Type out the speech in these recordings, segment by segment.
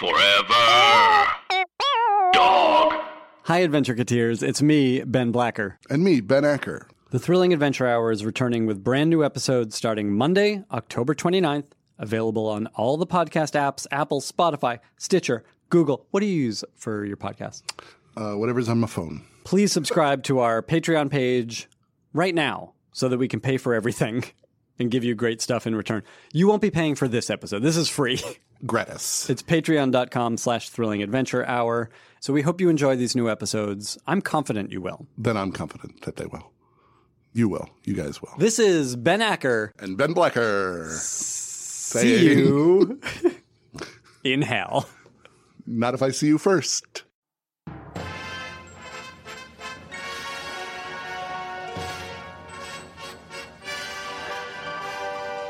Forever. Dog. Hi, Adventure Cateers. It's me, Ben Blacker. And me, Ben Acker. The Thrilling Adventure Hour is returning with brand new episodes starting Monday, October 29th, available on all the podcast apps Apple, Spotify, Stitcher, Google. What do you use for your podcast? Uh, whatever's on my phone. Please subscribe to our Patreon page right now so that we can pay for everything and give you great stuff in return. You won't be paying for this episode. This is free. Gratis. It's patreon.com slash thrilling adventure hour. So we hope you enjoy these new episodes. I'm confident you will. Then I'm confident that they will. You will. You guys will. This is Ben Acker. And Ben Blacker. See you in hell. Not if I see you first.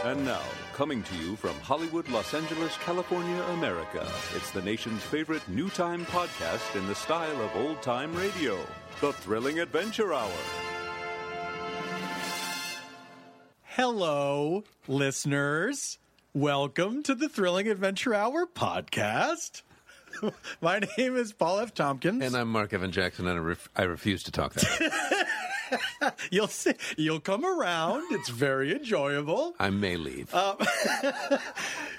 And now, coming to you from Hollywood, Los Angeles, California, America, it's the nation's favorite new time podcast in the style of old time radio The Thrilling Adventure Hour. Hello, listeners. Welcome to the Thrilling Adventure Hour podcast. My name is Paul F. Tompkins. And I'm Marc Evan Jackson, and I, ref- I refuse to talk that. you'll see, you'll come around. It's very enjoyable. I may leave. Uh,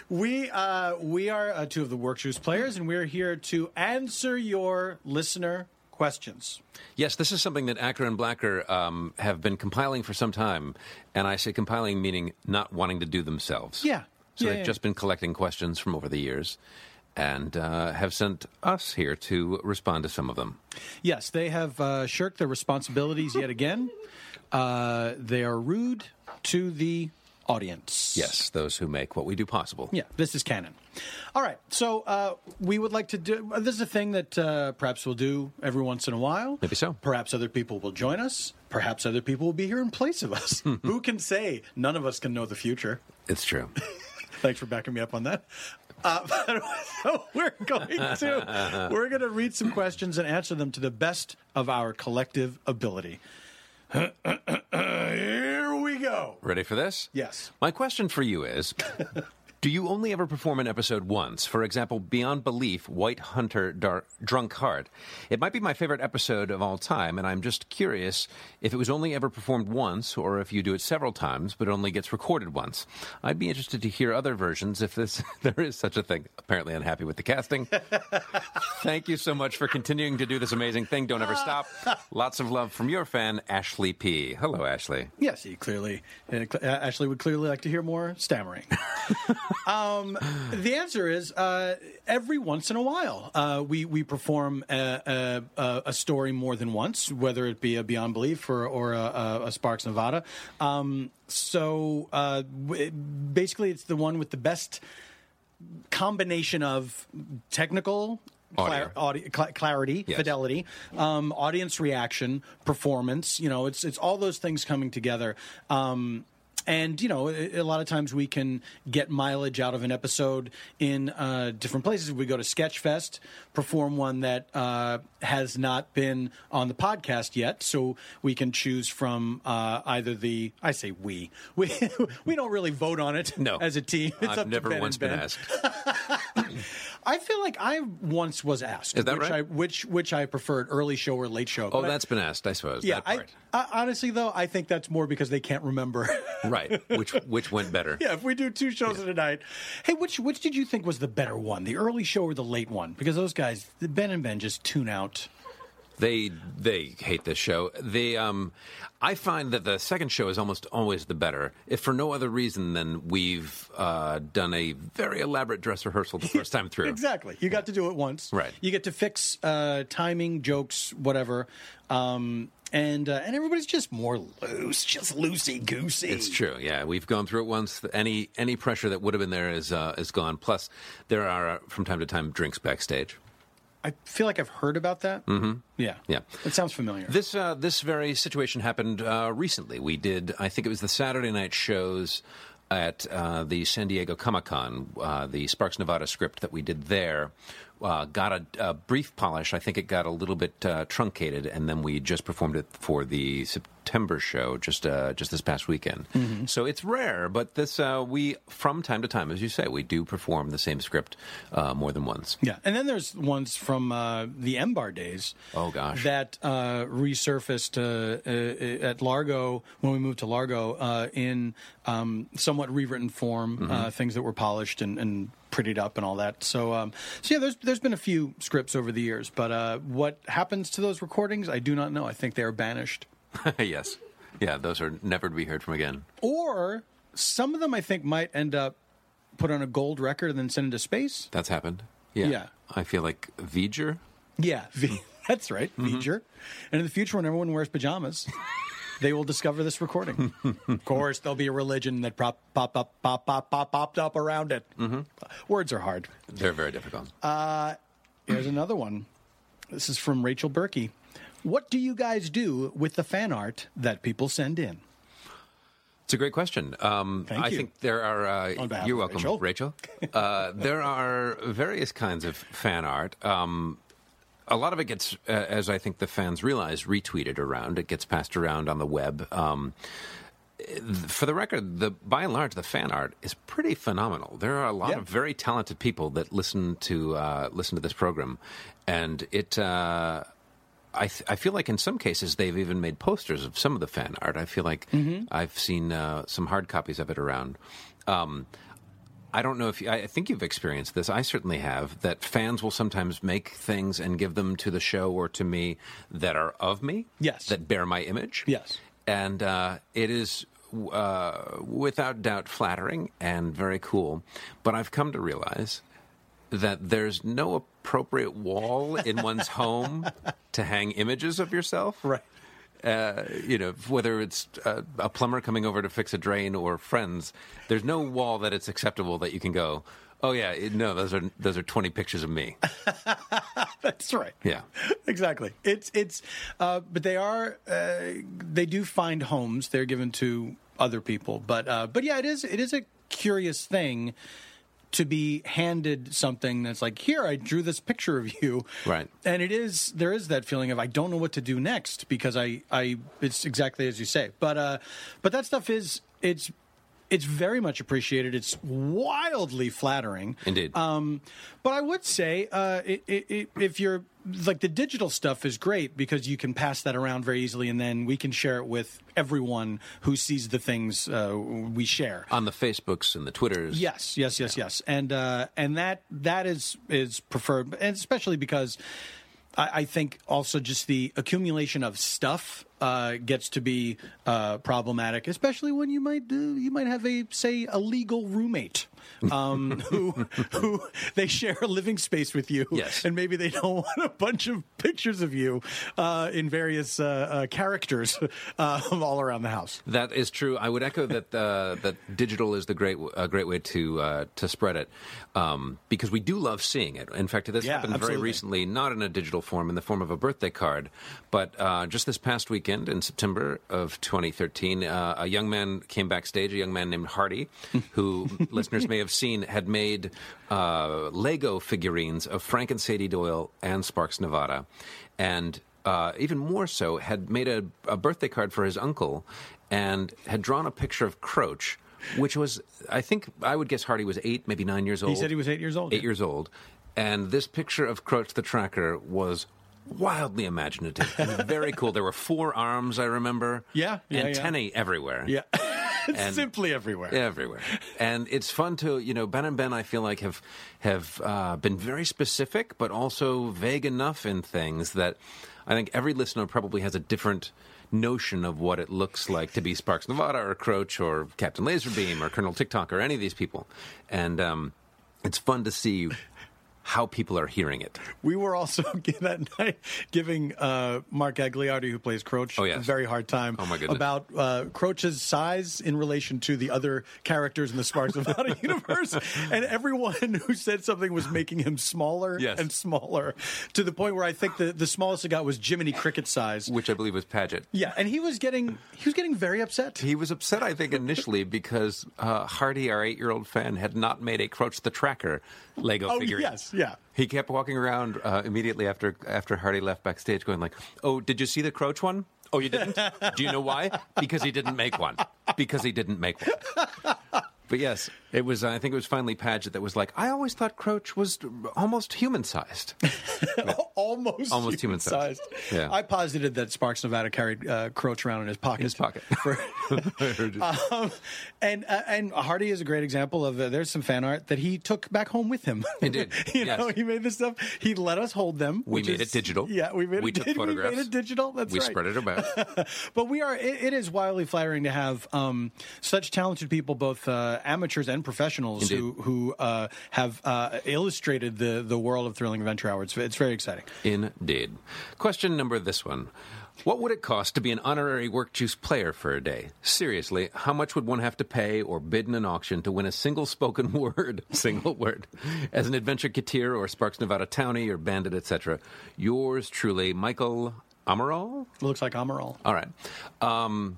we uh, we are uh, two of the WorkJuice players, and we're here to answer your listener questions. Yes, this is something that Acker and Blacker um, have been compiling for some time, and I say compiling meaning not wanting to do themselves. Yeah. So yeah, they've yeah. just been collecting questions from over the years, and uh, have sent us here to respond to some of them. Yes, they have uh, shirked their responsibilities yet again. Uh, they are rude to the audience. Yes, those who make what we do possible. Yeah, this is canon. All right, so uh, we would like to do. This is a thing that uh, perhaps we'll do every once in a while. Maybe so. Perhaps other people will join us. Perhaps other people will be here in place of us. Who can say? None of us can know the future. It's true. Thanks for backing me up on that. Uh, but, so we're going to we're going to read some questions and answer them to the best of our collective ability. Here we go. Ready for this? Yes. My question for you is Do you only ever perform an episode once? For example, Beyond Belief, White Hunter, Dark, Drunk Heart. It might be my favorite episode of all time, and I'm just curious if it was only ever performed once or if you do it several times but only gets recorded once. I'd be interested to hear other versions if this there is such a thing. Apparently unhappy with the casting. Thank you so much for continuing to do this amazing thing. Don't ever stop. Lots of love from your fan, Ashley P. Hello, Ashley. Yes, he clearly uh, uh, Ashley would clearly like to hear more stammering. Um, the answer is uh, every once in a while uh, we we perform a, a, a story more than once, whether it be a Beyond Belief or or a, a, Sparks Nevada. Um, so uh, w- basically, it's the one with the best combination of technical. Audio. clar- audi- cl- clarity, Yes. fidelity, um, audience reaction, performance. You know, it's it's all those things coming together. Um, and you know, a, lot of times we can get mileage out of an episode in uh, different places. We go to Sketchfest, perform one that uh, has not been on the podcast yet, so we can choose from uh, either the. I say we. We we don't really vote on it. No. as a team. It's I've up to never once been asked. I feel like I once was asked. Is that which right? I, which which I preferred, early show or late show. Oh, But I- that's been asked, I suppose. yeah. that I. I, honestly, though, I think that's more because they can't remember. right. Which which went better? yeah, if we do two shows in a night, hey, which which did you think was the better one, the early show or the late one? Because those guys, Ben and Ben, just tune out. They they hate this show. They um, I find that the second show is almost always the better, if for no other reason than we've uh, done a very elaborate dress rehearsal the first time through. Exactly. You got to do it once. Right. You get to fix uh, timing, jokes, whatever. Um, and uh, and everybody's just more loose, just loosey goosey. It's true. Yeah, we've gone through it once. Any any pressure that would have been there is uh, is gone. Plus, there are uh, from time to time drinks backstage. I feel like I've heard about that. Mm-hmm. Yeah. Yeah. It sounds familiar. This uh, this very situation happened uh, recently. We did, I think it was the Saturday night shows at uh, the San Diego Comic Con. Uh, the Sparks Nevada script that we did there uh, got a, a brief polish. I think it got a little bit uh, truncated, and then we just performed it for the September show just uh, just this past weekend. So it's rare, but this uh, we from time to time, as you say, we do perform the same script uh, more than once. Yeah, and then there's ones from uh, the M Bar days. Oh, gosh. that uh, resurfaced uh, uh, at Largo when we moved to Largo uh, in um, somewhat rewritten form, Mm-hmm. uh, things that were polished and, and prettied up and all that. So, um, so yeah, there's there's been a few scripts over the years, but uh, what happens to those recordings, I do not know. I think they are banished, yes, yeah, those are never to be heard from again. or some of them I think might end up put on a gold record and then sent into space. That's happened. Yeah. Yeah. I feel like V'ger. Yeah, v- that's right, Mm-hmm. V'ger. And in the future, when everyone wears pajamas, they will discover this recording. of course, there'll be a religion that pop, pop, pop, pop, pop, pop, popped up around it. Mm-hmm. Words are hard. They're very difficult. Uh, Here's another one. This is from Rachel Berkey. What do you guys do with the fan art that people send in? It's a great question. Um, I you. think there are. Uh, you're welcome, Rachel. uh, there are various kinds of fan art. Um, a lot of it gets, uh, as I think the fans realize, retweeted around. It gets passed around on the web. Um, for the record, the by and large, the fan art is pretty phenomenal. There are a lot Yeah. of very talented people that listen to uh, listen to this program, and it. Uh, I, th- I feel like in some cases they've even made posters of some of the fan art. I feel like I've seen uh, some hard copies of it around. Um, I don't know if you, I think you've experienced this. I certainly have. That fans will sometimes make things and give them to the show or to me that are of me. Yes. That bear my image. Yes. And uh, it is uh, without doubt flattering and very cool. But I've come to realize that there's no appropriate wall in one's home to hang images of yourself. Right. Uh, you know, whether it's uh, a plumber coming over to fix a drain or friends, there's no wall that it's acceptable that you can go. Oh yeah, it- no, those are those are 20 pictures of me. That's right. Yeah. exactly. It's it's, uh, but they are uh, they do find homes. They're given to other people, but uh, but yeah, it is it is a curious thing to be handed something that's like here I drew this picture of you, Right. And it is there is that feeling of I don't know what to do next because I I it's exactly as you say, but uh, but that stuff is it's. It's very much appreciated. It's wildly flattering. Indeed. Um, but I would say, uh, it, it, it, if you're like the digital stuff is great because you can pass that around very easily, and then we can share it with everyone who sees the things uh, we share. On the Facebooks and the Twitters. Yes, yes, yes, yes, and uh, and that that is is preferred, and especially because I, I think also just the accumulation of stuff uh, gets to be uh, problematic, especially when you might uh, you might have a say a legal roommate um, who who they share a living space with you, Yes. and maybe they don't want a bunch of pictures of you uh, in various uh, uh, characters uh, all around the house. That is true. I would echo that uh, that digital is the great a great way to uh, to spread it um, because we do love seeing it. In fact, this Yeah, happened very recently, not in a digital form, in the form of a birthday card, but uh, just this past weekend weekend in September of 2013. Uh, a young man came backstage, a young man named Hardy, who listeners may have seen had made uh, Lego figurines of Frank and Sadie Doyle and Sparks Nevada. And uh, even more so, had made a, a birthday card for his uncle and had drawn a picture of Croach. Which was, I think, I would guess Hardy was eight, maybe nine years old. He said he was eight years old. Eight yeah. years old. And this picture of Croach the Tracker was wildly imaginative and very cool. There were four arms, I remember. Yeah, yeah, yeah. Antennae everywhere. Yeah. Simply everywhere. Everywhere, and it's fun to you know Ben and Ben. I feel like have have uh, been very specific, but also vague enough in things that I think every listener probably has a different notion of what it looks like to be Sparks Nevada or Croach or Captain Laserbeam or Colonel Tick-Tock or any of these people, and um, it's fun to see how people are hearing it. We were also that night giving uh, Mark Gagliardi, who plays Croach, Oh, yes. a very hard time Oh, my goodness. about uh, Croach's size in relation to the other characters in the Sparks of Nevada universe. And everyone who said something was making him smaller Yes. and smaller to the point where I think the, the smallest it got was Jiminy Cricket size. which I believe was Paget. Yeah, and he was getting he was getting very upset. He was upset, I think, initially because uh, Hardy, our eight-year-old fan, had not made a Croach the Tracker Lego Oh, figurine. yes, yeah. He kept walking around uh, immediately after after Hardy left backstage, going like, "Oh, did you see the Croach one? Oh, you didn't? Do you know why? Because he didn't make one. Because he didn't make one." But yes, it was. I think it was finally Paget that was like, "I always thought Croach was almost human-sized." almost Almost human-sized. human-sized. Yeah. I posited that Sparks Nevada carried uh, Croach around in his pocket. In his pocket. For, um, and uh, and Hardy is a great example of uh, there's some fan art that he took back home with him. He did, you yes. know, he made this stuff. He let us hold them. We made is- it digital. Yeah, we made We it. took did We made it digital. That's we right. spread it about. but we are. It, it is wildly flattering to have um, such talented people, both uh, amateurs and professionals, who Indeed. who uh, have uh, illustrated the the world of thrilling adventure hour. It's, it's very exciting. Indeed. Question number this one. What would it cost to be an honorary work juice player for a day? Seriously, how much would one have to pay or bid in an auction to win a single spoken word, single word, as an adventure Katir or Sparks Nevada Townie or Bandit, etc.? Yours truly, Michael Amaral? Looks like Amaral. All right. Um,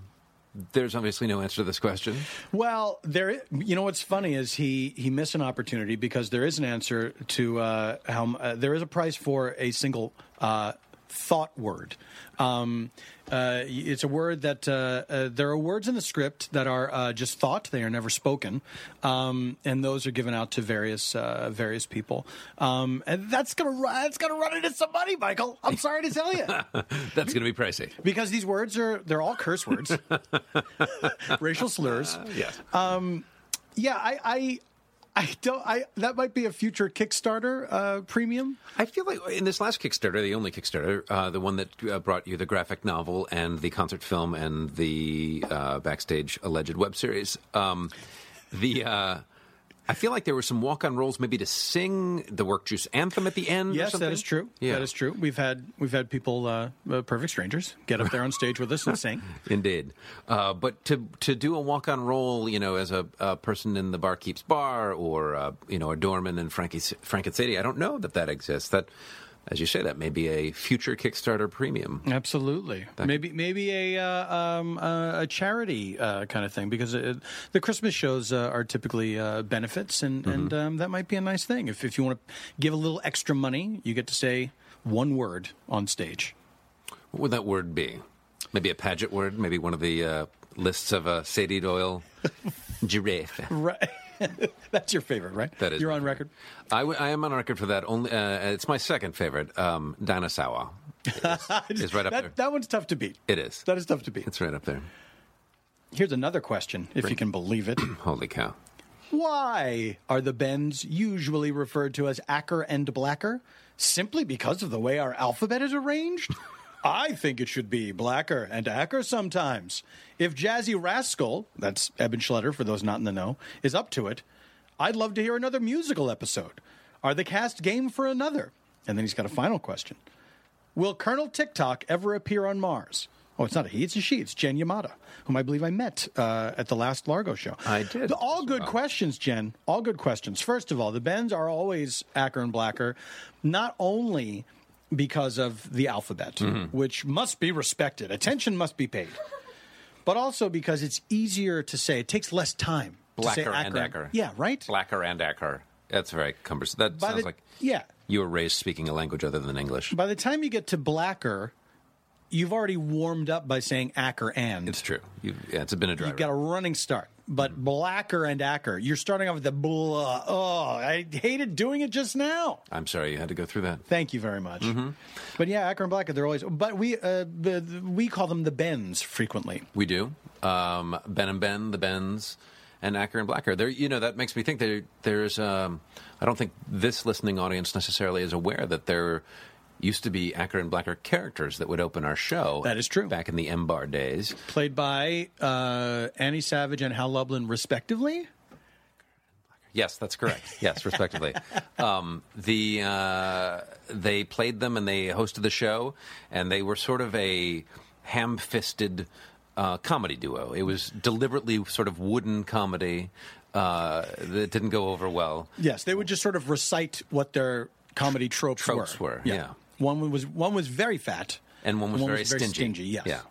there's obviously no answer to this question. Well, there. You know what's funny is he he missed an opportunity because there is an answer to uh, how uh, there is a price for a single uh, thought word. Um, uh, it's a word that uh, uh, there are words in the script that are uh, just thought; they are never spoken, um, and those are given out to various uh, various people. Um, and that's gonna run, that's gonna run into some money, Michael. I'm sorry to tell you. That's to be pricey. Because these words are they're all curse words, racial slurs. Yes. Yeah, I, I, I don't. I that might be a future Kickstarter uh, premium. I feel like in this last Kickstarter, the only Kickstarter, uh, the one that uh, brought you the graphic novel and the concert film and the uh, backstage alleged web series, um, the uh, I feel like there were some walk-on roles, maybe to sing the Work Juice anthem at the end. or Yes, that is true. Yeah. That is true. We've had we've had people, uh, uh, perfect strangers, get up there on stage with us and sing. Indeed, uh, but to to do a walk on role, you know, as a, a person in the barkeep's bar or uh, you know a doorman in Frankie Frank and Sadie, I don't know that that exists. That, as you say, that may be a future Kickstarter premium. Absolutely. maybe maybe a uh, um, uh, a charity uh, kind of thing because it, the Christmas shows uh, are typically uh, benefits, and and um, that might be a nice thing. If if you want to give a little extra money, you get to say one word on stage. What would that word be? Maybe a Paget word? Maybe one of the uh, lists of uh, Sadie Doyle giraffe. Right. That's your favorite, right? That is You're on record. I, w- I am on record for that. Only uh, it's my second favorite. Um, Dinosaur is, is right up that, there. That one's tough to beat. It is. That is tough to beat. It's right up there. Here's another question, if you can believe it. Holy cow! Why are the bends usually referred to as Acker and Blacker? Simply because of the way our alphabet is arranged? I think it should be Blacker and Acker sometimes. If Jazzy Rascal, that's Eben Schletter for those not in the know, is up to it, I'd love to hear another musical episode. Are the cast game for another? And then he's got a final question. Will Colonel Tick-Tock ever appear on Mars? Oh, it's not a he, it's a she. It's Jen Yamada, whom I believe I met uh, at the last Largo show. I did The- all good well. questions, Jen. All good questions. First of all, the Bens are always Acker and Blacker, not only because of the alphabet, mm-hmm. which must be respected. Attention must be paid. But also because it's easier to say. It takes less time. to say Blacker and Acker. Yeah, right? Blacker and Acker. That's very cumbersome. That By sounds the- like yeah. you were raised speaking a language other than English. By the time you get to Blacker, you've already warmed up by saying Acker and. It's true. You, yeah, it's been a driver. You've got a running start. But Blacker and Acker, you're starting off with the blah. Oh, I hated doing it just now. I'm sorry you had to go through that. Thank you very much. Mm-hmm. But yeah, Acker and Blacker, they're always. But we uh, the, the- we call them the Bens frequently. We do. Um, ben and Ben, the Bens, and Acker and Blacker. There, you know, that makes me think there. There's. Um, I don't think this listening audience necessarily is aware that there used to be Acker and Blacker characters that would open our show. That is true. Back in the M Bar days. Played by uh, Annie Savage and Hal Lublin, respectively. Yes, that's correct. Yes, respectively. um, the uh, they played them and they hosted the show, and they were sort of a ham-fisted uh, comedy duo. It was deliberately sort of wooden comedy uh, that didn't go over well. Yes, they would just sort of recite what their comedy tropes, Tropes were, yeah. One was one was very fat, And one was very stingy. stingy. Yes. Yeah.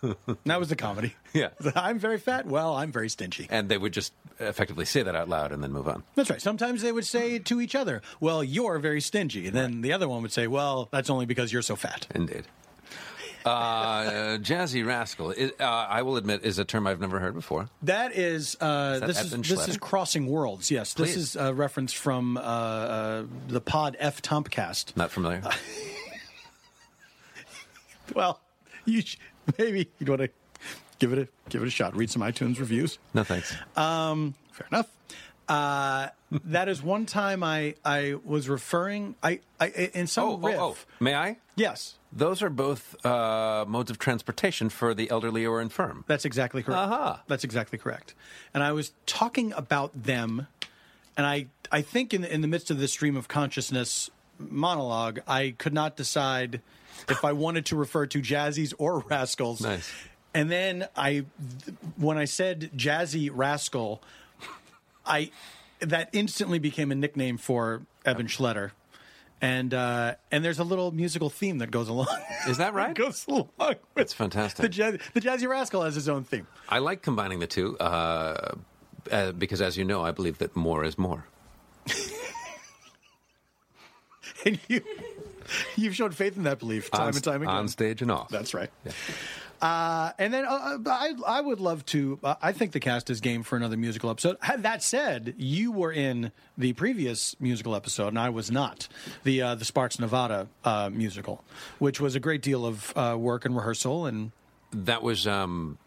that was the comedy. Yeah. I'm very fat. Well, I'm very stingy. And they would just effectively say that out loud and then move on. That's right. Sometimes they would say to each other, "Well, you're very stingy," and then the other one would say, "Well, that's only because you're so fat." Indeed. Uh, jazzy rascal, is, uh, I will admit, is a term I've never heard before. That is, uh, that this is this is crossing worlds. Yes, this is a reference from uh, uh, the Pod F Tompkast. Not familiar. Well, you sh- maybe you'd want to give it a give it a shot. Read some iTunes reviews. no thanks. Um, fair enough. Uh, that is one time I I was referring I, I in some Oh, oh, riff. oh, may I? Yes, Those are both uh, modes of transportation for the elderly or infirm. that's exactly correct. Aha. That's exactly correct. And I was talking about them, and I I think in the, in the midst of the stream of consciousness monologue, I could not decide if I wanted to refer to Jazzies or Rascals. Nice. And then I, when I said Jazzy Rascal, I that instantly became a nickname for Eben Schletter. And uh, and there's a little musical theme that goes along. Is that right? goes along with That's fantastic. the Jazzy, the Jazzy Rascal has his own theme. I like combining the two uh, uh, because, as you know, I believe that more is more. And you you've shown faith in that belief time on, and time again. on stage and off. That's right. Uh, and then uh, I, I would love to. Uh, I think the cast is game for another musical episode. That said, you were in the previous musical episode, and I was not. The uh, the Sparks Nevada uh, musical, which was a great deal of uh, work and rehearsal, and that was um,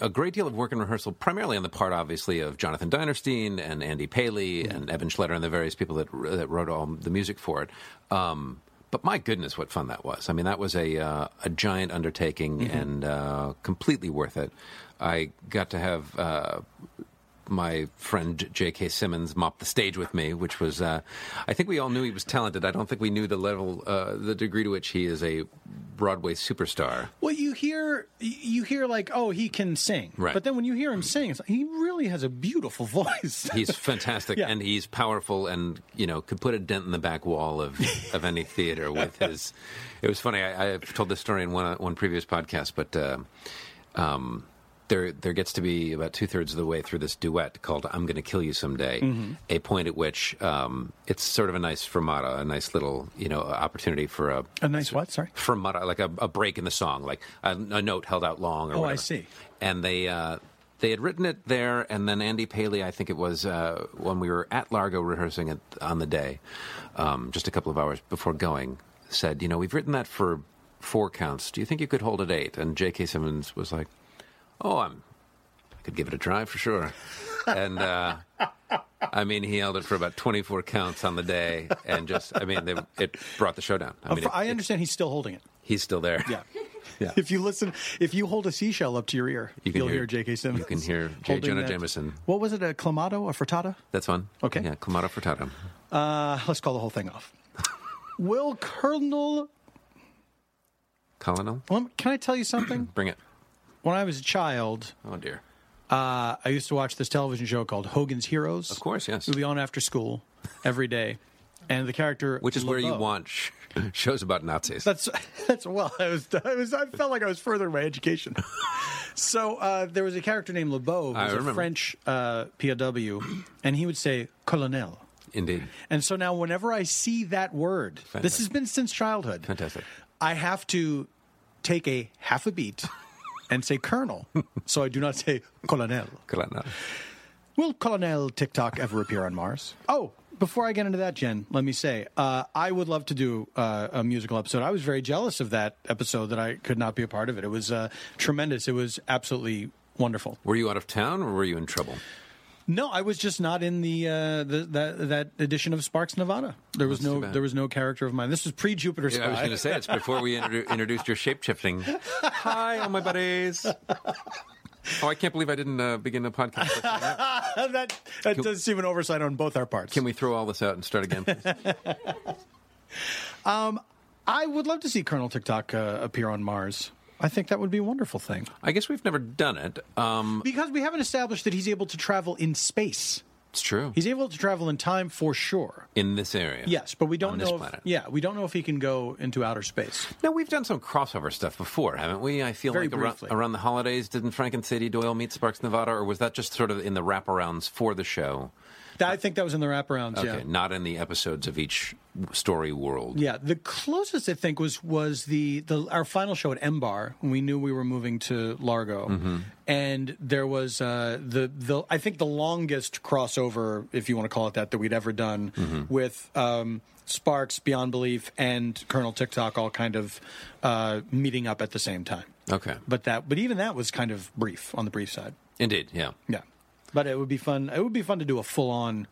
a great deal of work and rehearsal, primarily on the part, obviously, of Jonathan Dinerstein and Andy Paley and Eben Schletter and the various people that that wrote all the music for it. Um, but my goodness, what fun that was! I mean, that was a uh, a giant undertaking and uh, completely worth it. I got to have. Uh, my friend J.K. Simmons mopped the stage with me, which was, uh, I think we all knew he was talented. I don't think we knew the level, uh, the degree to which he is a Broadway superstar. well, you hear you hear like, oh, he can sing, Right. But then when you hear him sing, it's like, he really has a beautiful voice. He's fantastic, Yeah. and he's powerful, and you know could put a dent in the back wall of, of any theater with his. It was funny. I, I've told this story in one one previous podcast, but uh, um, there there gets to be about two thirds of the way through this duet called "I'm Going to Kill You Someday," Mm-hmm. a point at which um, it's sort of a nice fermata, a nice little you know opportunity for a a nice what? Sorry. fermata, like a, a break in the song, like a, a note held out long. Or Oh, I see. And they uh, they had written it there, and then Andy Paley, I think it was uh, when we were at Largo rehearsing it on the day, um, just a couple of hours before going, said, you know, we've written that for four counts. Do you think you could hold it eight? And J.K. Simmons was like, oh, I'm, I could give it a try for sure. and uh, I mean, he held it for about 24 counts on the day, and just, I mean, they, it brought the show down. I mean, it- I understand he's still holding it. he's still there. Yeah. Yeah. If you listen, if you hold a seashell up to your ear, You can will hear- hear, J.K. Simmons. you can hear J. Jonah that- Jameson. What was it? A clamato, a frittata? That's one. Okay. Yeah, Clamato Frittata. Uh, let's call the whole thing off. Will Colonel? Colonel? Well, can I tell you something? Bring it. When I was a child, Oh, dear. uh, I used to watch this television show called Hogan's Heroes. Of course, yes. It would be on after school every day. and the character Which is where you LeBeau- watch shows about Nazis. That's that's well. I was, I was I felt like I was furthering my education. so uh, there was a character named LeBeau, who was a remember. French uh, POW, and he would say "colonel." Indeed. And so now, whenever I see that word, this has been since childhood. Fantastic. I have to take a half a beat and say "colonel," so I do not say "colonel." Colonel. Will Colonel Tick-Tock ever appear on Mars? Oh, before I get into that, Jen, let me say uh, I would love to do uh, a musical episode. I was very jealous of that episode that I could not be a part of it. It was uh, tremendous. It was absolutely wonderful. Were you out of town or were you in trouble? No, I was just not in the, uh, the that that edition of Sparks Nevada. There was That's no there was no character of mine. This was pre Jupiter. Yeah, I was going to say it's before we introdu- introduced your shape shifting. Hi, all my buddies. Oh, I can't believe I didn't uh, begin the podcast. that. that that Can- does seem an oversight on both our parts. Can we throw all this out and start again, please? I would love to see Colonel Tick-Tock uh, appear on Mars. I think that would be a wonderful thing. I guess we've never done it. Um, Because we haven't established that he's able to travel in space. it's true. He's able to travel in time for sure. in this area. Yes, but we don't On know. this if. Yeah, we don't know if he can go into outer space. Now we've done some crossover stuff before, haven't we? I feel Very like around, around the holidays, didn't Frank and Sadie Doyle meet Sparks Nevada, or was that just sort of in the wraparounds for the show? I think that was in the wraparounds. Okay, Yeah. not in the episodes of each story world. Yeah, the closest I think was was the, the our final show at M Bar when we knew we were moving to Largo, Mm-hmm. and there was uh, the the I think the longest crossover, if you want to call it that, that we'd ever done Mm-hmm. with um, Sparks, Beyond Belief, and Colonel Tick-Tock all kind of uh, meeting up at the same time. Okay. But that but even that was kind of brief on the brief side. Indeed, yeah. Yeah, but it would be fun. It would be fun to do a full on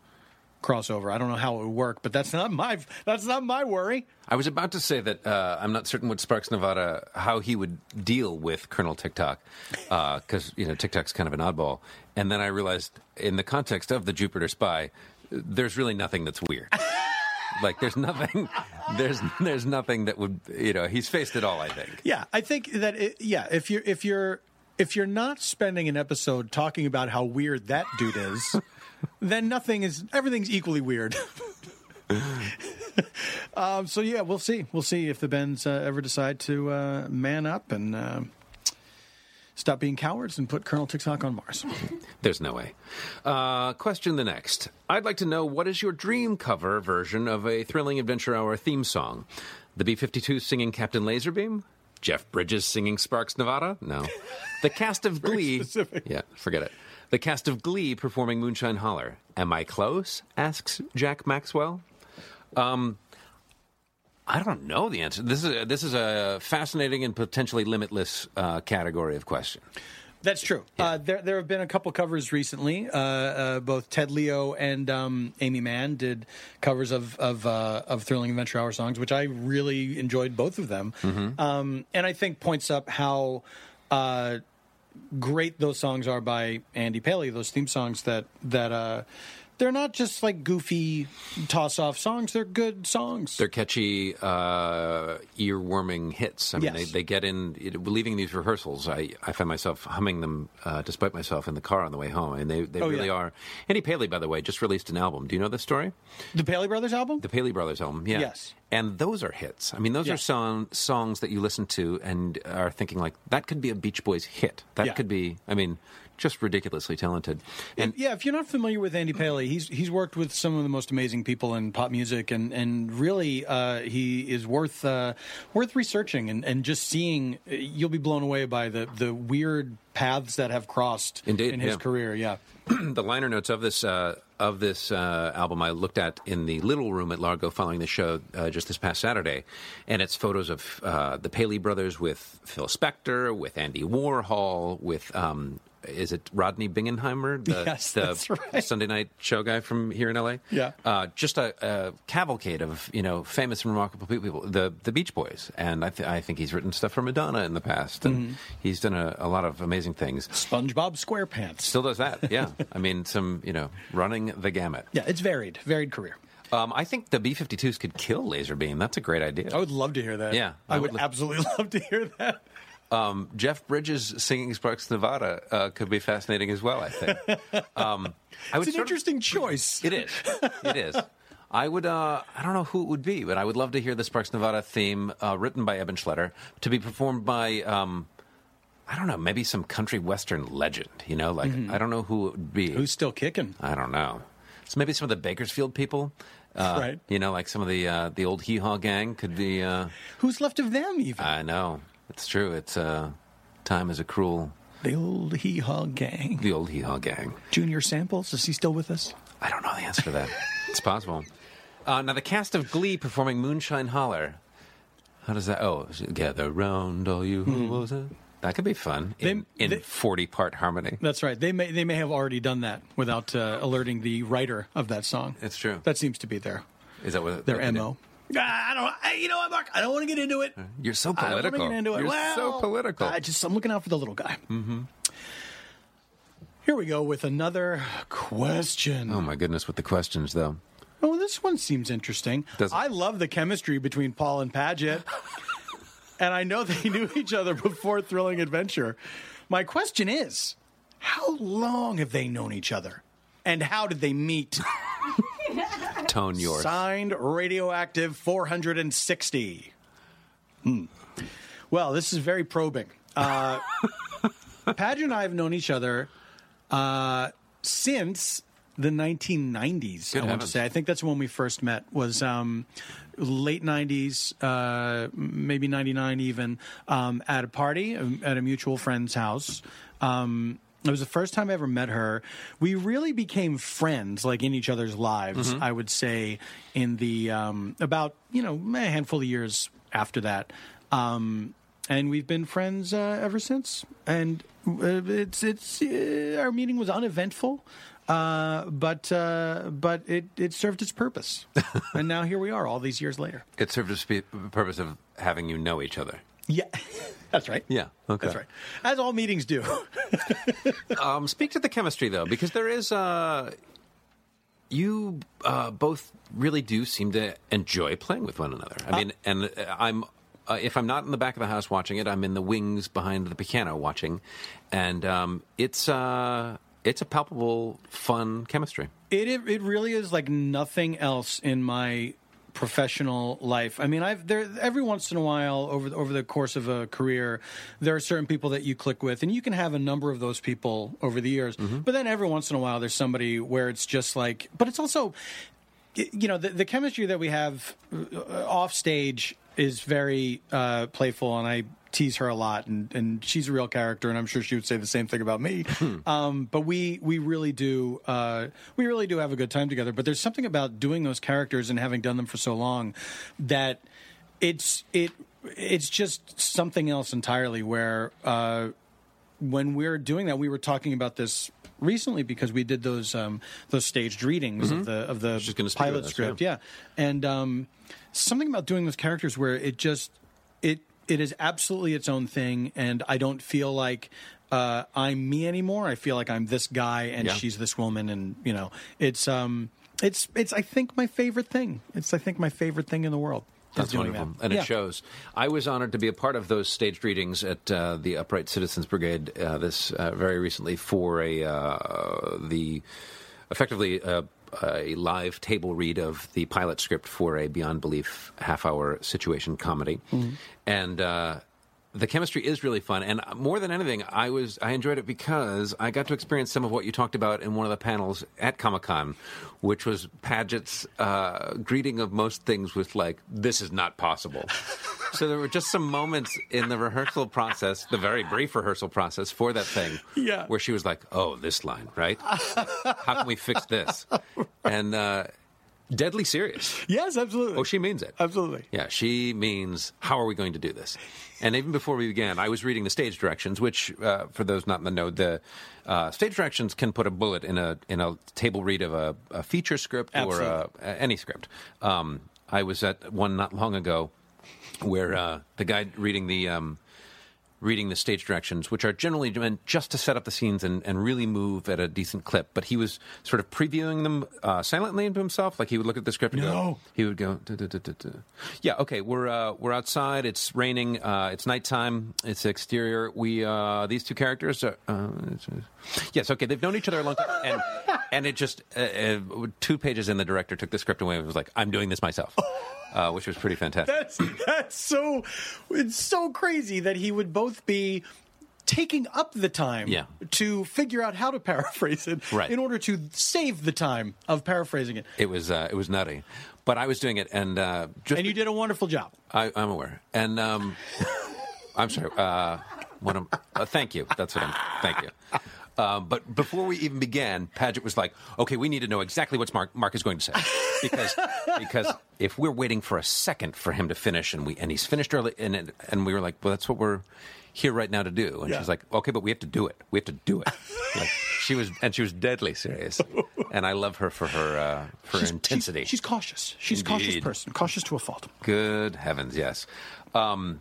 crossover. I don't know how it would work, but that's not my that's not my worry. I was about to say that uh, I'm not certain what Sparks Nevada how he would deal with Colonel Tick-Tock because you know Tick-Tock's kind of an oddball, and then I realized in the context of the Jupiter Spy, there's really nothing that's weird. like there's nothing, there's there's nothing that would you know he's faced it all. I think. Yeah, I think that it, yeah, if you're if you're if you're not spending an episode talking about how weird that dude is, then nothing is everything's equally weird. um, so yeah, we'll see. We'll see if the Bens uh, ever decide to uh, man up and uh, stop being cowards and put Colonel Tick-Tock on Mars. There's no way. Uh, question the next. I'd like to know what is your dream cover version of a Thrilling Adventure Hour theme song? The B 52s singing Captain Laserbeam? Jeff Bridges singing Sparks Nevada? No. The cast of Glee. Yeah, forget it. The cast of Glee performing Moonshine Holler. Am I close? asks Jack Maxwell. Um, I don't know the answer. This is a, this is a fascinating and potentially limitless uh, category of question. That's true. Uh, there, there have been a couple covers recently. Uh, uh, both Ted Leo and um, Aimee Mann did covers of of, uh, of Thrilling Adventure Hour songs, which I really enjoyed both of them. Um, and I think points up how uh, great those songs are by Andy Paley. Those theme songs that that uh, they're not just like goofy toss off songs. They're good songs. They're catchy, uh, ear-warming hits. I mean, Yes. they, they get in. It, leaving these rehearsals, I, I find myself humming them, uh, despite myself, in the car on the way home. And they, they Oh, really yeah. are. Andy Paley, by the way, just released an album. Do you know this story? the Paley Brothers album. The Paley Brothers album. Yeah. Yes. And those are hits. I mean, those are song, songs that you listen to and are thinking like that could be a Beach Boys hit. That Yeah. could be. I mean, just ridiculously talented. And yeah, if you're not familiar with Andy Paley, he's he's worked with some of the most amazing people in pop music, and and really uh, he is worth uh, worth researching and, and just seeing. You'll be blown away by the the weird paths that have crossed Indeed, in his yeah. career. Yeah, the liner notes of this uh, of this uh, album I looked at in the little room at Largo following the show uh, just this past Saturday, and it's photos of uh, the Paley brothers with Phil Spector, with Andy Warhol, with um, is it Rodney Bingenheimer, the, Yes, the that's right. Sunday night show guy from here in LA? Yeah. uh, just a, a cavalcade of you know famous and remarkable people, the the Beach Boys, and I, th- I think he's written stuff for Madonna in the past, and Mm-hmm. he's done a, a lot of amazing things. SpongeBob SquarePants. Still does that, yeah. I mean, some you know, running the gamut. yeah, it's varied, varied career. Um, I think the B-52s could kill Laserbeam. That's a great idea. I would love to hear that. Yeah, I, I would, would li- absolutely love to hear that. Um, Jeff Bridges singing Sparks Nevada uh, could be fascinating as well. I think. Um, I It's an sort of- interesting choice. It is. It is. I would. Uh, I don't know who it would be, but I would love to hear the Sparks Nevada theme uh, written by Eben Schletter to be performed by. Um, I don't know, maybe some country western legend. You know, like Mhm. I don't know who it would be. Who's still kicking? I don't know. So maybe some of the Bakersfield people. Uh, Right. You know, like some of the uh, the old Hee Haw gang could be. Uh, Who's left of them even? I know. It's true. It's uh, time is a cruel. The old Hee Haw gang. The old Hee Haw gang. Junior Samples, is he still with us? I don't know the answer to that. it's possible. Uh, now the cast of Glee performing Moonshine Holler. How does that? Oh, gather round all you. Hmm. What was it? That could be fun in, in forty part harmony. That's right. They may they may have already done that without uh, alerting the writer of that song. It's true. That seems to be their Is that what their they mo. I don't. I, you know what, Mark? I don't want to get into it. You're so I don't want to political. get into it. You're well, so political. I just I'm looking out for the little guy. mm-hmm. Here we go with another question. Oh my goodness, with the questions though. Oh, this one seems interesting. Does it? I love the chemistry between Paul and Paget. and I know they knew each other before Thrilling Adventure. My question is how long have they known each other? And how did they meet? Tone yours. Signed Radioactive 460. Hmm. Well, this is very probing. Uh, Padge and I have known each other uh, since the 1990s. Good I want to say. I think that's when we first met. Was um, late 90s, uh, maybe 99 even, um, at a party um, at a mutual friend's house. Um, it was the first time I ever met her. We really became friends, like in each other's lives. Mhm. I would say in the um, about you know a handful of years after that, um, and we've been friends uh, ever since. And uh, it's it's uh, our meeting was uneventful. Uh, but uh, but it, it served its purpose, and now here we are, all these years later. It served the purpose of having you know each other. Yeah, that's right. Yeah. Okay. That's right. As all meetings do. um, speak to the chemistry though, because there is. Uh, you uh, both really do seem to enjoy playing with one another. I mean, and uh, I'm. Uh, if I'm not in the back of the house watching it, I'm in the wings behind the piano watching, and um, it's uh, it's a palpable, fun chemistry. It it really is like nothing else in my professional life. I mean, I've there every once in a while over the, over the course of a career, there are certain people that you click with, and you can have a number of those people over the years. But then every once in a while, there's somebody where it's just like. But it's also, you know, the, the chemistry that we have uh, off stage is very uh, playful, and I tease her a lot, and, and she's a real character, and I'm sure she would say the same thing about me. um, but we we really do uh, we really do have a good time together. But there's something about doing those characters and having done them for so long that it's it it's just something else entirely. Where uh, when we're doing that, we were talking about this recently because we did those um, those staged readings Mhm. of the of the pilot script. yeah. Yeah, and um, something about doing those characters where it just it it is absolutely its own thing, and I don't feel like. Uh, I'm me anymore. I feel like I'm this guy and Yeah. she's this woman, and you know, it's um, it's it's I think my favorite thing. It's I think my favorite thing in the world. That's doing wonderful, that. and Yeah. it shows. I was honored to be a part of those staged readings at uh, the Upright Citizens Brigade uh, this uh, very recently for a uh, the effectively uh, a live table read of the pilot script for a Beyond Belief half hour situation comedy, Mm-hmm. and. Uh, the chemistry is really fun, and more than anything, I was I enjoyed it because I got to experience some of what you talked about in one of the panels at Comic Con, which was Paget's uh, greeting of most things with like "This is not possible." so there were just some moments in the rehearsal process, the very brief rehearsal process for that thing, Yeah. where she was like, "Oh, this line, right? How can we fix this?" And uh, deadly serious. Yes, absolutely. Oh, she means it. Absolutely. Yeah, she means, how are we going to do this? And even before we began, I was reading the stage directions, which, uh, for those not in the know, the uh, stage directions can put a bullet in a in a table read of a, a feature script or a, Absolutely. any script. Um, I was at one not long ago where uh, the guy reading the um, reading the stage directions, which are generally meant just to set up the scenes and, and really move at a decent clip. But he was sort of previewing them uh, silently into himself. Like he would look at the script and go, he would go, "Duh, duh, duh, duh, duh." yeah, okay, we're uh, we're outside. It's raining. Uh, it's nighttime. It's exterior. We uh, these two characters. Are, uh, yes, okay. They've known each other a long time, and and it just uh, uh, two pages in, the director took the script away and was like, "I'm doing this myself," uh, which was pretty fantastic. That's that's so it's so crazy that he would both be taking up the time Yeah. to figure out how to paraphrase it Right. in order to save the time of paraphrasing it. It was uh, it was nutty, but I was doing it, and uh, just And you did a wonderful job. I, I'm aware, and um, I'm sorry. Uh, what am, uh, thank you. That's what I'm. Thank you. Um, but before we even began, Paget was like, "Okay, we need to know exactly what Mark, Mark is going to say, because because if we're waiting for a second for him to finish, and we and he's finished early, and and we were like, well, that's what we're here right now to do, and Yeah. she's like, okay, but we have to do it. We have to do it. like she was, and she was deadly serious, and I love her for her uh, for her She's- intensity. She's, she's cautious. She's a cautious person. Cautious to a fault. Good heavens, yes. Um,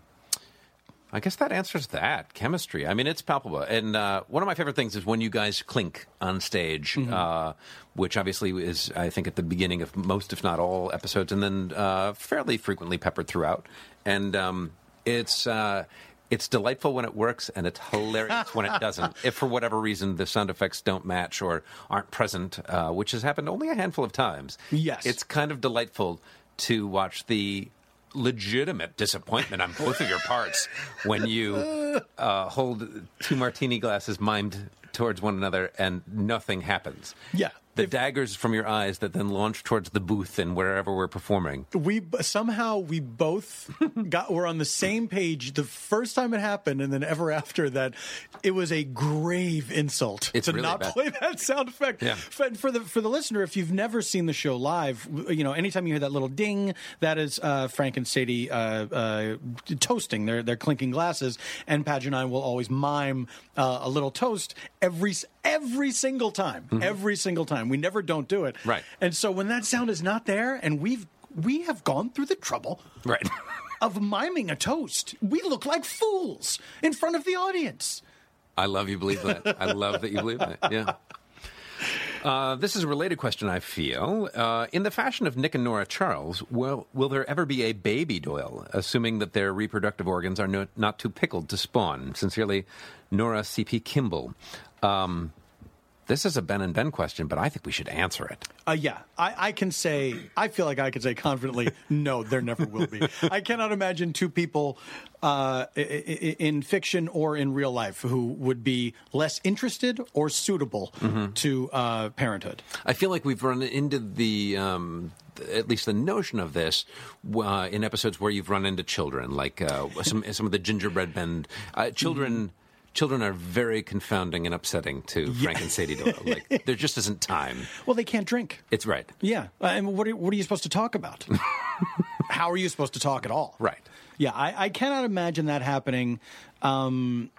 I guess that answers that chemistry. I mean, it's palpable. And uh, one of my favorite things is when you guys clink on stage, Mm-hmm. uh, which obviously is, I think, at the beginning of most, if not all, episodes, and then uh, fairly frequently peppered throughout. And um, it's. Uh, it's delightful when it works, and it's hilarious when it doesn't. If for whatever reason the sound effects don't match or aren't present, uh, which has happened only a handful of times, Yes. it's kind of delightful to watch the legitimate disappointment on both of your parts when you uh, hold two martini glasses mimed towards one another and nothing happens. Yeah. The daggers from your eyes that then launch towards the booth and wherever we're performing. We somehow we both got were on the same page the first time it happened, and then ever after that, it was a grave insult It's to really not bad. play that sound effect. Yeah. For, for the for the listener, if you've never seen the show live, you know anytime you hear that little ding, that is uh, Frank and Sadie uh, uh, toasting. They're they're clinking glasses, and Padge and I will always mime uh, a little toast every every single time, every single time. We never don't do it. Mm-hmm. Right. And so when that sound is not there, and we've we have gone through the trouble Right. of miming a toast, we look like fools in front of the audience. I love you believe that. I love that you believe that. Yeah. Uh, this is a related question, I feel. Uh, in the fashion of Nick and Nora Charles, will, will there ever be a baby Doyle, assuming that their reproductive organs are no, not too pickled to spawn? Sincerely, Nora C.P. Kimball. Um, this is a Ben and Ben question, but I think we should answer it. Uh, yeah, I, I can say, I feel like I can say confidently, no, there never will be. I cannot imagine two people uh, in fiction or in real life who would be less interested or suitable to uh, parenthood. I feel like we've run into the, um, at least the notion of this uh, in episodes where you've run into children, like uh, some some of the gingerbread men. Uh, children, children are very confounding and upsetting to Frank and Sadie Doyle. Like there just isn't time. Well, they can't drink. It's right, Yeah. Uh, and what are, what are you supposed to talk about? How are you supposed to talk at all? right. Yeah, I, I cannot imagine that happening. Um,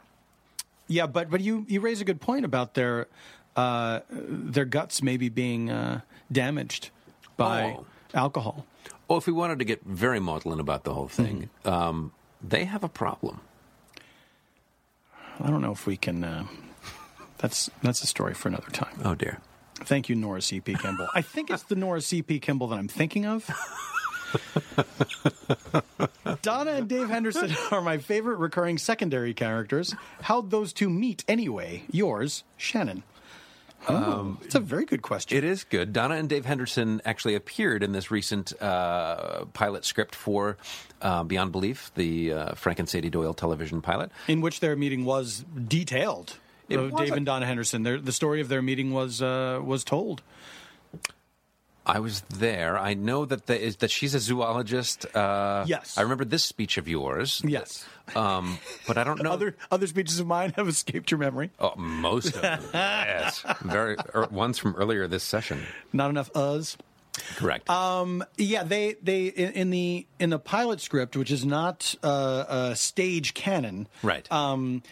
yeah, but but you, you raise a good point about their uh, their guts maybe being uh, damaged by Oh. alcohol. Well, if we wanted to get very maudlin about the whole thing, Mm-hmm. um, they have a problem. I don't know if we can. Uh, that's that's a story for another time. Oh dear. Thank you, Nora C.P. Kimball. I think it's the Nora C.P. Kimball that I'm thinking of. Donna and Dave Henderson are my favorite recurring secondary characters. How'd those two meet anyway? Yours, Shannon. Oh, it's a very good question. It is good. Donna and Dave Henderson actually appeared in this recent uh, pilot script for uh, Beyond Belief, the uh, Frank and Sadie Doyle television pilot. in which their meeting was detailed. Dave a- and Donna Henderson. Their, the story of their meeting was uh, was told. I was there. I know that the, is, that she's a zoologist. Uh, Yes. I remember this speech of yours. Yes. Um, but I don't know. Other other speeches of mine have escaped your memory. Oh, most of them. yes. Very. Er, ones from earlier this session. Not enough us. Correct. Um, yeah, they they in, in the in the pilot script, which is not uh, a stage canon, Right. Um,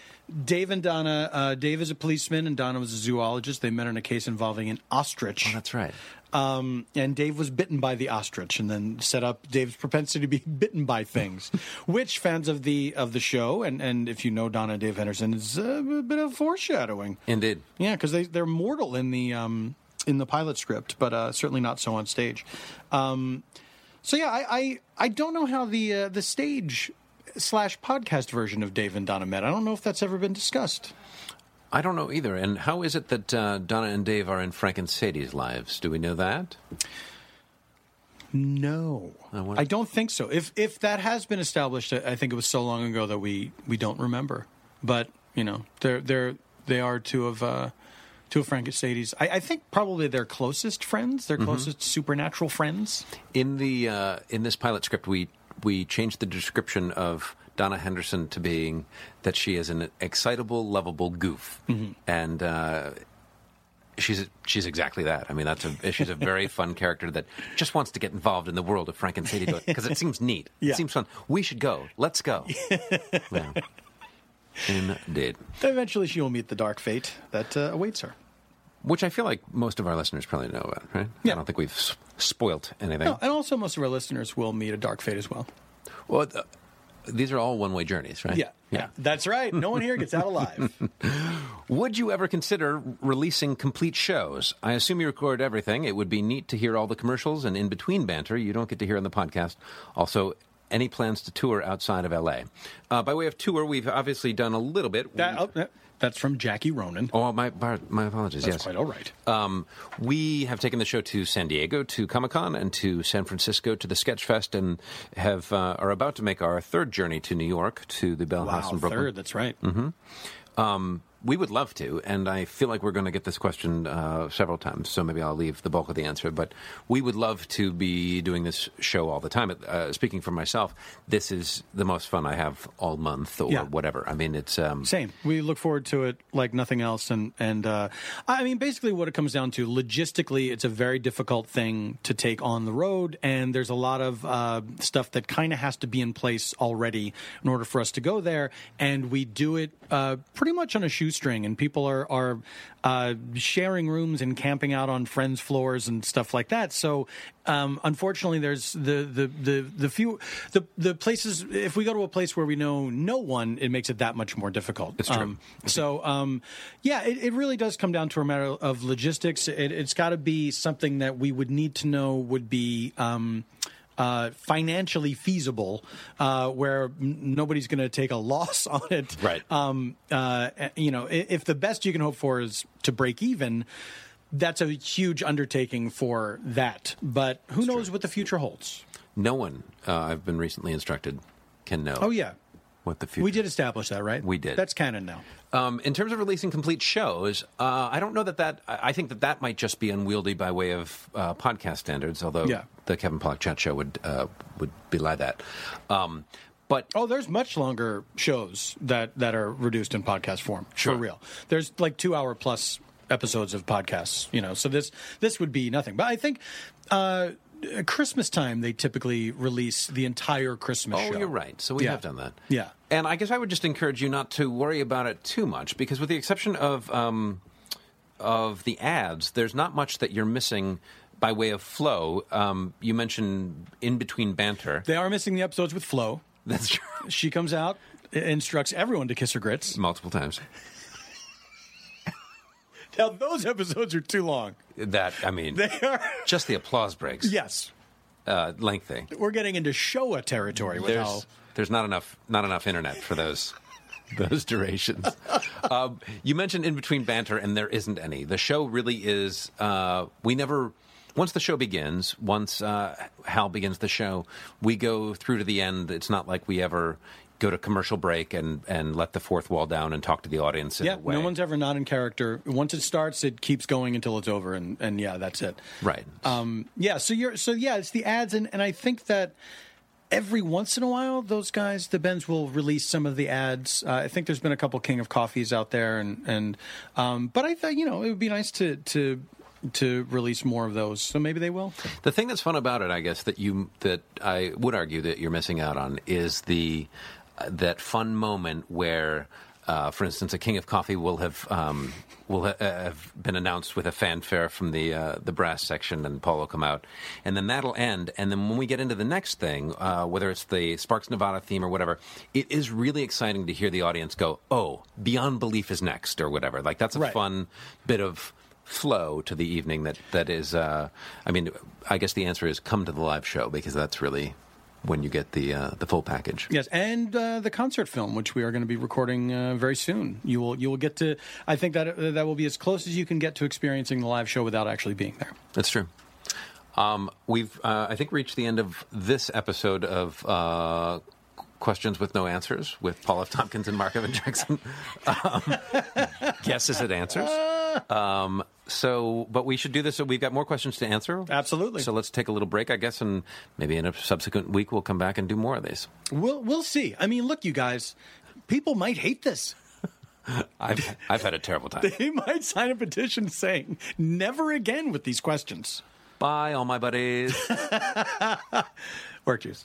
Dave and Donna. Uh, Dave is a policeman, and Donna was a zoologist. They met in a case involving an ostrich. oh, that's right. Um, and Dave was bitten by the ostrich, and then set up Dave's propensity to be bitten by things, which fans of the of the show and and if you know Donna and Dave Henderson is a bit of foreshadowing. Indeed. Yeah, because they they're mortal in the um, in the pilot script, but uh, certainly not so on stage. Um, so yeah, I, I I don't know how the uh, the stage slash podcast version of Dave and Donna met. I don't know if that's ever been discussed. I don't know either. And how is it that uh, Donna and Dave are in Frank and Sadie's lives? Do we know that? No, I I don't think so. If if that has been established, I think it was so long ago that we we don't remember. But you know, they're they're they are two of uh, two of Frank and Sadie's. I, I think probably their closest friends, their closest supernatural friends. In the uh, in this pilot script, we we changed the description of Donna Henderson to being that she is an excitable, lovable goof, and uh, she's she's exactly that. I mean, that's a she's a very fun character that just wants to get involved in the world of Frank and Sadie because it seems neat. Yeah. It seems fun. We should go. Let's go. Yeah. Indeed. Eventually, she will meet the dark fate that uh, awaits her. Which I feel like most of our listeners probably know about, right? Yeah. I don't think we've spoilt anything. No, and also, most of our listeners will meet a dark fate as well. Well, these are all one-way journeys, right? Yeah, yeah, that's right. No one here gets out alive. Would you ever consider releasing complete shows? I assume you record everything. It would be neat to hear all the commercials and in between banter you don't get to hear on the podcast. Also, any plans to tour outside of LA? Uh, by way of tour, we've obviously done a little bit. That, oh, that's from Jackie Ronan. Oh, my my apologies. That's yes, quite all right. Um, we have taken the show to San Diego, to Comic Con, and to San Francisco, to the Sketchfest, and have uh, are about to make our third journey to New York, to the Bell House in Brooklyn. third. That's right. Um, we would love to, and I feel like we're going to get this question uh, several times, so maybe I'll leave the bulk of the answer. But we would love to be doing this show all the time. Uh, speaking for myself, this is the most fun I have all month or Yeah. whatever. I mean, it's um, Same. We look forward to it like nothing else, and and uh, I mean, basically, what it comes down to, logistically, it's a very difficult thing to take on the road, and there's a lot of uh, stuff that kind of has to be in place already in order for us to go there, and we do it uh, pretty much on a shoestring, and people are are uh, sharing rooms and camping out on friends' floors and stuff like that. So. Um, unfortunately, there's the, the, the, the few the the places. If we go to a place where we know no one, it makes it that much more difficult. It's true. Um, so, um, yeah, it, it really does come down to a matter of logistics. It, it's got to be something that we would need to know would be. Uh, financially feasible, uh, where n- nobody's going to take a loss on it. Right. Um, uh, you know, if the best you can hope for is to break even, that's a huge undertaking for that. But who knows what the future holds? no one. Uh, I've been recently instructed can know. Oh yeah, what the future. we did establish that, right? We did. That's canon now. Um, in terms of releasing complete shows, uh, I don't know that that. I think that that might just be unwieldy by way of uh, podcast standards. Although Yeah. the Kevin Pollak Chat Show would uh, would belie that. Um, but Oh, there's much longer shows that that are reduced in podcast form. Sure. For real. There's like two hour plus episodes of podcasts, you know. So this this would be nothing. But I think uh at Christmas time they typically release the entire Christmas oh, show. you're right. So we Yeah. have done that. Yeah. And I guess I would just encourage you not to worry about it too much, because with the exception of um, of the ads, there's not much that you're missing by way of flow. Um, you mentioned in between banter. They are missing the episodes with Flo. That's true. She comes out, instructs everyone to kiss her grits. Multiple times. Now those episodes are too long. That I mean, They are just the applause breaks. Yes. Uh, lengthy. We're getting into Shoah territory with how There's there's not enough not enough internet for those those durations. um, you mentioned in between banter, and there isn't any. The show really is. Uh, we never. Once the show begins, once uh, Hal begins the show, we go through to the end. It's not like we ever go to commercial break and, and let the fourth wall down and talk to the audience. Yeah, no one's ever not in character. Once it starts, it keeps going until it's over, and, and yeah, that's it. right. Um, yeah, so you're so yeah, it's the ads, and, and I think that every once in a while, those guys, the Bens, will release some of the ads. Uh, I think there's been a couple King of Coffees out there, and and um, but I thought you know it would be nice to to to release more of those. So maybe they will. The thing that's fun about it, I guess, that you that I would argue that you're missing out on is the that fun moment where. Uh, for instance, a King of Coffee will have um, will ha- have been announced with a fanfare from the uh, the brass section, and Paul will come out, and then that'll end. And then when we get into the next thing, uh, whether it's the Sparks Nevada theme or whatever, it is really exciting to hear the audience go, "Oh, Beyond Belief is next," or whatever. Like that's a Right. fun bit of flow to the evening that that is uh, i mean i guess the answer is come to the live show because that's really when you get the uh, the full package Yes, and uh, the concert film, which we are going to be recording uh, very soon. You will you will get to. I think that uh, that will be as close as you can get to experiencing the live show without actually being there. that's true um, we've uh, i think reached the end of this episode of uh, questions with no answers with paul f tompkins and mark evan jackson um, guesses at answers um, so but we should do this so we've got more questions to answer Absolutely. so let's take a little break i guess and maybe in a subsequent week we'll come back and do more of these We'll we'll see. I mean, look, you guys, people might hate this. I've, I've had a terrible time. They might sign a petition saying never again with these questions. Bye, all my buddies. WorkJuice.